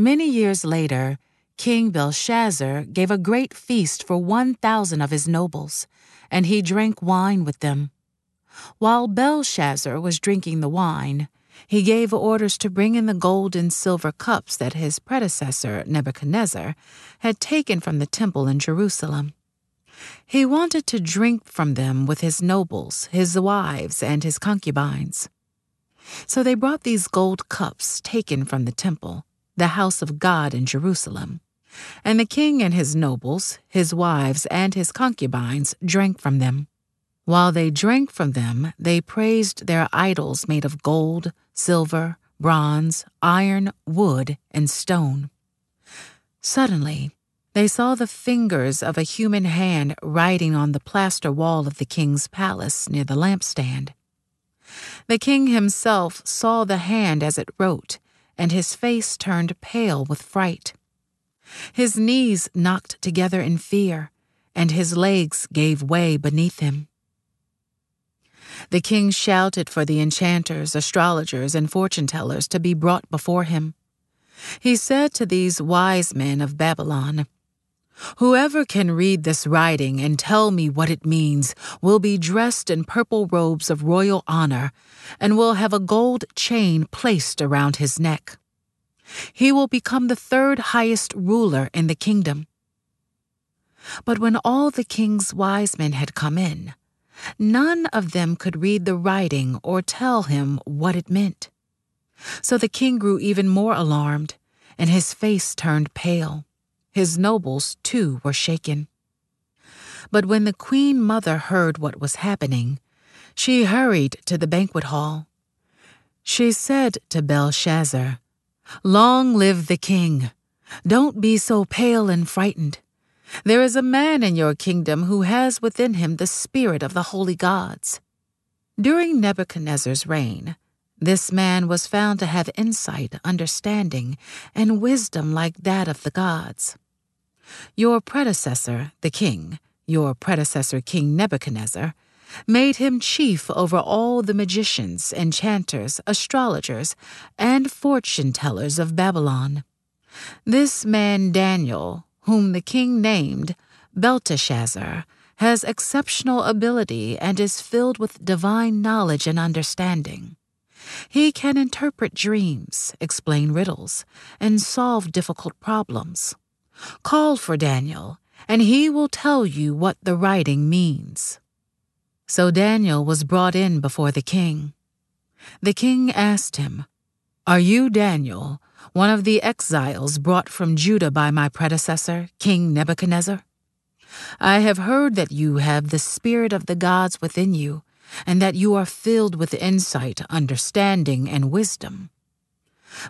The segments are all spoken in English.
Many years later, King Belshazzar gave a great feast for 1,000 of his nobles, and he drank wine with them. While Belshazzar was drinking the wine, he gave orders to bring in the gold and silver cups that his predecessor, Nebuchadnezzar, had taken from the temple in Jerusalem. He wanted to drink from them with his nobles, his wives, and his concubines. So they brought these gold cups taken from the temple, the house of God in Jerusalem. And the king and his nobles, his wives, and his concubines drank from them. While they drank from them, they praised their idols made of gold, silver, bronze, iron, wood, and stone. Suddenly, they saw the fingers of a human hand writing on the plaster wall of the king's palace near the lampstand. The king himself saw the hand as it wrote, and his face turned pale with fright. His knees knocked together in fear, and his legs gave way beneath him. The king shouted for the enchanters, astrologers, and fortune tellers to be brought before him. He said to these wise men of Babylon, Whoever can read this writing and tell me what it means will be dressed in purple robes of royal honor and will have a gold chain placed around his neck. He will become the third highest ruler in the kingdom. But when all the king's wise men had come in, none of them could read the writing or tell him what it meant. So the king grew even more alarmed, and his face turned pale. His nobles, too, were shaken. But when the queen mother heard what was happening, she hurried to the banquet hall. She said to Belshazzar, Long live the king! Don't be so pale and frightened. There is a man in your kingdom who has within him the spirit of the holy gods. During Nebuchadnezzar's reign, this man was found to have insight, understanding, and wisdom like that of the gods. Your predecessor, the king, your predecessor, King Nebuchadnezzar, made him chief over all the magicians, enchanters, astrologers, and fortune tellers of Babylon. This man Daniel, whom the king named Belteshazzar, has exceptional ability and is filled with divine knowledge and understanding. He can interpret dreams, explain riddles, and solve difficult problems. Call for Daniel, and he will tell you what the writing means. So Daniel was brought in before the king. The king asked him, Are you Daniel, one of the exiles brought from Judah by my predecessor, King Nebuchadnezzar? I have heard that you have the spirit of the gods within you, and that you are filled with insight, understanding, and wisdom.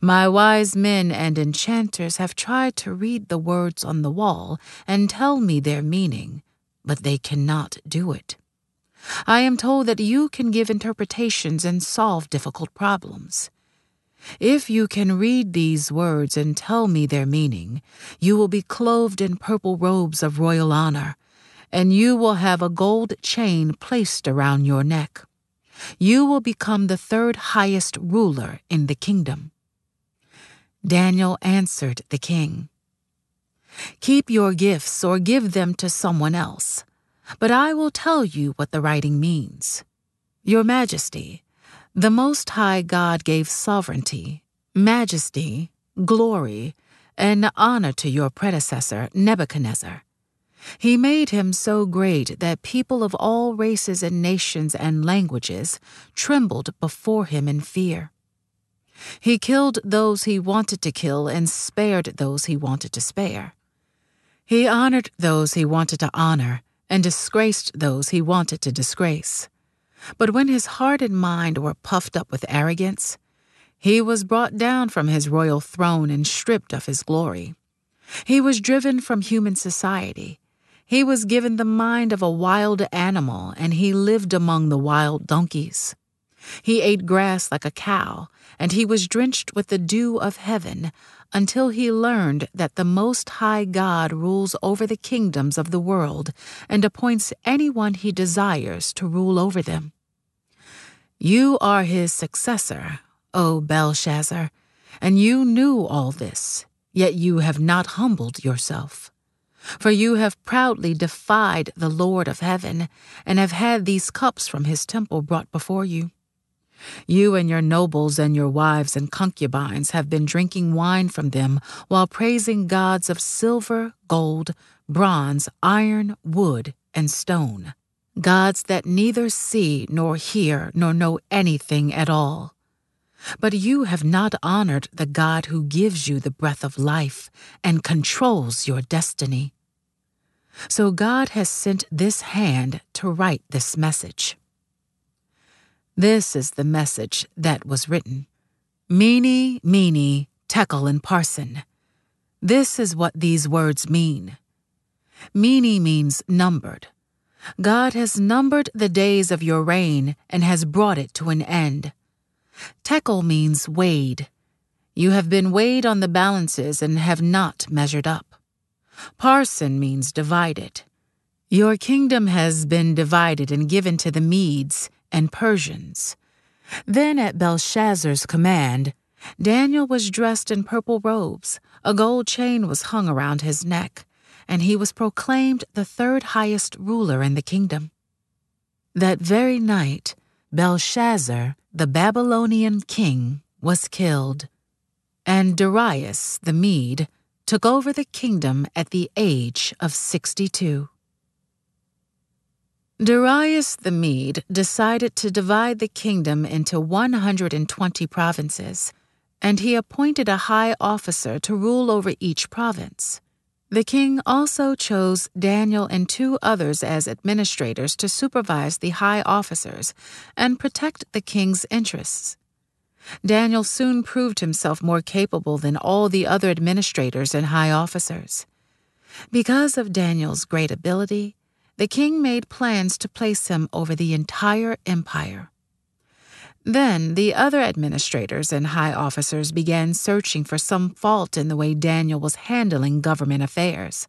My wise men and enchanters have tried to read the words on the wall and tell me their meaning, but they cannot do it. I am told that you can give interpretations and solve difficult problems. If you can read these words and tell me their meaning, you will be clothed in purple robes of royal honor, and you will have a gold chain placed around your neck. You will become the third highest ruler in the kingdom. Daniel answered the king, Keep your gifts or give them to someone else but I will tell you what the writing means. Your Majesty, the Most High God gave sovereignty, majesty, glory, and honor to your predecessor, Nebuchadnezzar. He made him so great that people of all races and nations and languages trembled before him in fear. He killed those he wanted to kill and spared those he wanted to spare. He honored those he wanted to honor and disgraced those he wanted to disgrace. But when his heart and mind were puffed up with arrogance, he was brought down from his royal throne and stripped of his glory. He was driven from human society. He was given the mind of a wild animal, and he lived among the wild donkeys. He ate grass like a cow, and he was drenched with the dew of heaven until he learned that the Most High God rules over the kingdoms of the world and appoints anyone he desires to rule over them. You are his successor, O Belshazzar, and you knew all this, yet you have not humbled yourself. For you have proudly defied the Lord of heaven, and have had these cups from his temple brought before you. You and your nobles and your wives and concubines have been drinking wine from them while praising gods of silver, gold, bronze, iron, wood, and stone, gods that neither see nor hear nor know anything at all. But you have not honored the God who gives you the breath of life and controls your destiny. So God has sent this hand to write this message. This is the message that was written. Mene, mene, tekel and parsin. This is what these words mean. Mene means numbered. God has numbered the days of your reign and has brought it to an end. Tekel means weighed. You have been weighed on the balances and have not measured up. Parsin means divided. Your kingdom has been divided and given to the Medes and Persians. Then, at Belshazzar's command, Daniel was dressed in purple robes, a gold chain was hung around his neck, and he was proclaimed the third highest ruler in the kingdom. That very night, Belshazzar, the Babylonian king, was killed, and Darius the Mede took over the kingdom at the age of 62. Darius the Mede decided to divide the kingdom into 120 provinces, and he appointed a high officer to rule over each province. The king also chose Daniel and two others as administrators to supervise the high officers and protect the king's interests. Daniel soon proved himself more capable than all the other administrators and high officers. Because of Daniel's great ability, the king made plans to place him over the entire empire. Then the other administrators and high officers began searching for some fault in the way Daniel was handling government affairs,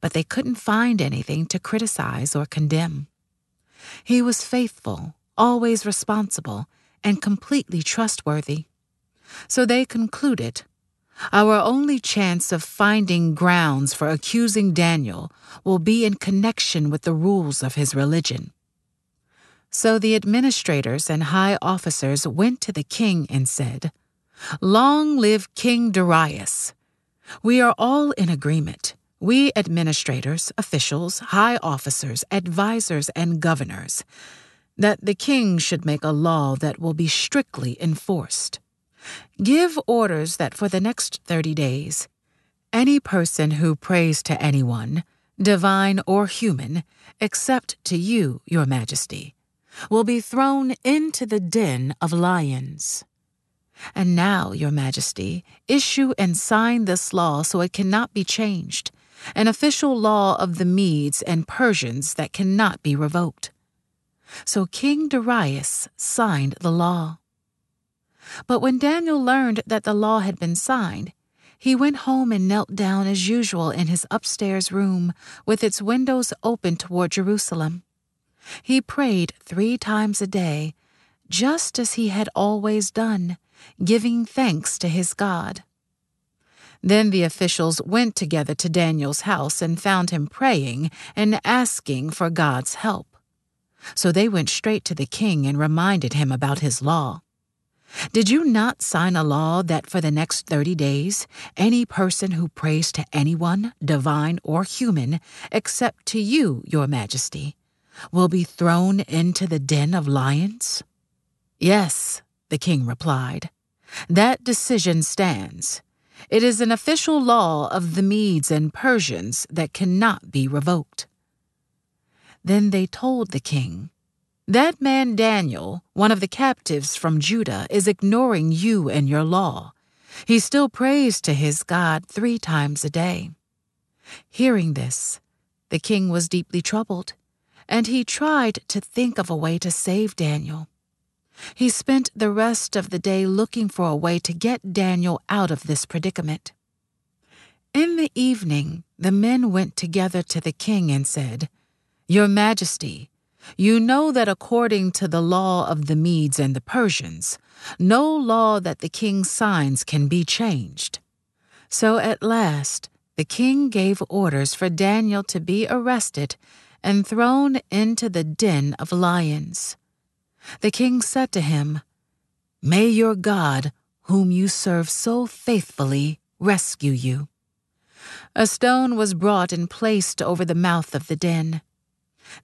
but they couldn't find anything to criticize or condemn. He was faithful, always responsible, and completely trustworthy. So they concluded our only chance of finding grounds for accusing Daniel will be in connection with the rules of his religion. So the administrators and high officers went to the king and said, Long live King Darius! We are all in agreement. We administrators, officials, high officers, advisers, and governors, that the king should make a law that will be strictly enforced. Give orders that for the next thirty days, any person who prays to anyone, divine or human, except to you, your majesty, will be thrown into the den of lions. And now, your majesty, issue and sign this law so it cannot be changed, an official law of the Medes and Persians that cannot be revoked. So King Darius signed the law. But when Daniel learned that the law had been signed, he went home and knelt down as usual in his upstairs room, with its windows open toward Jerusalem. He prayed three times a day, just as he had always done, giving thanks to his God. Then the officials went together to Daniel's house and found him praying and asking for God's help. So they went straight to the king and reminded him about his law. Did you not sign a law that for the next 30 days, any person who prays to anyone, divine or human, except to you, your majesty, will be thrown into the den of lions? Yes, the king replied. That decision stands. It is an official law of the Medes and Persians that cannot be revoked. Then they told the king that man Daniel, one of the captives from Judah, is ignoring you and your law. He still prays to his God three times a day. Hearing this, the king was deeply troubled, and he tried to think of a way to save Daniel. He spent the rest of the day looking for a way to get Daniel out of this predicament. In the evening, the men went together to the king and said, Your Majesty, you know that according to the law of the Medes and the Persians, no law that the king signs can be changed. So at last the king gave orders for Daniel to be arrested and thrown into the den of lions. The king said to him, May your God, whom you serve so faithfully, rescue you. A stone was brought and placed over the mouth of the den.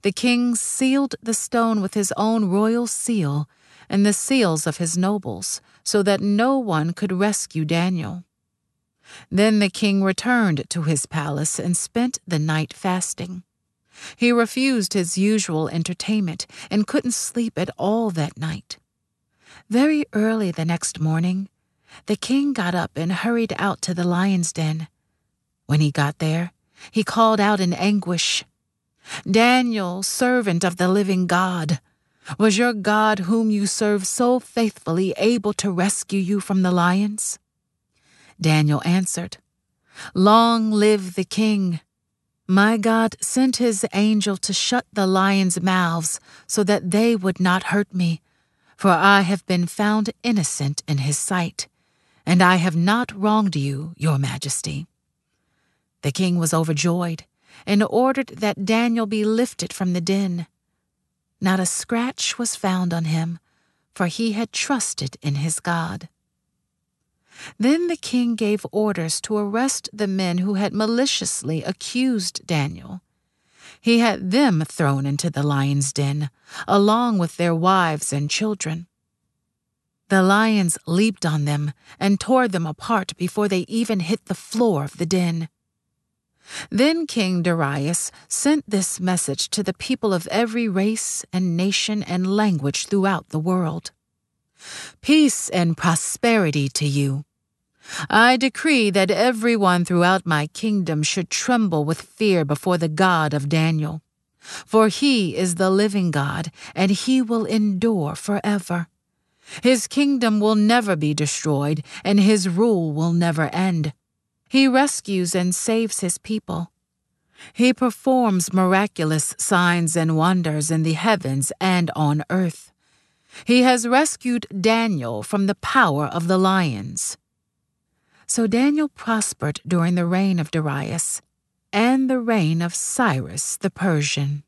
The king sealed the stone with his own royal seal and the seals of his nobles, so that no one could rescue Daniel. Then the king returned to his palace and spent the night fasting. He refused his usual entertainment and couldn't sleep at all that night. Very early the next morning, the king got up and hurried out to the lion's den. When he got there, he called out in anguish, Daniel, servant of the living God, was your God whom you serve so faithfully able to rescue you from the lions? Daniel answered, Long live the king. My God sent his angel to shut the lions' mouths so that they would not hurt me, for I have been found innocent in his sight, and I have not wronged you, your majesty. The king was overjoyed and ordered that Daniel be lifted from the den. Not a scratch was found on him, for he had trusted in his God. Then the king gave orders to arrest the men who had maliciously accused Daniel. He had them thrown into the lion's den, along with their wives and children. The lions leaped on them and tore them apart before they even hit the floor of the den. Then King Darius sent this message to the people of every race and nation and language throughout the world. Peace and prosperity to you. I decree that everyone throughout my kingdom should tremble with fear before the God of Daniel. For he is the living God, and he will endure forever. His kingdom will never be destroyed, and his rule will never end. He rescues and saves his people. He performs miraculous signs and wonders in the heavens and on earth. He has rescued Daniel from the power of the lions. So Daniel prospered during the reign of Darius and the reign of Cyrus the Persian.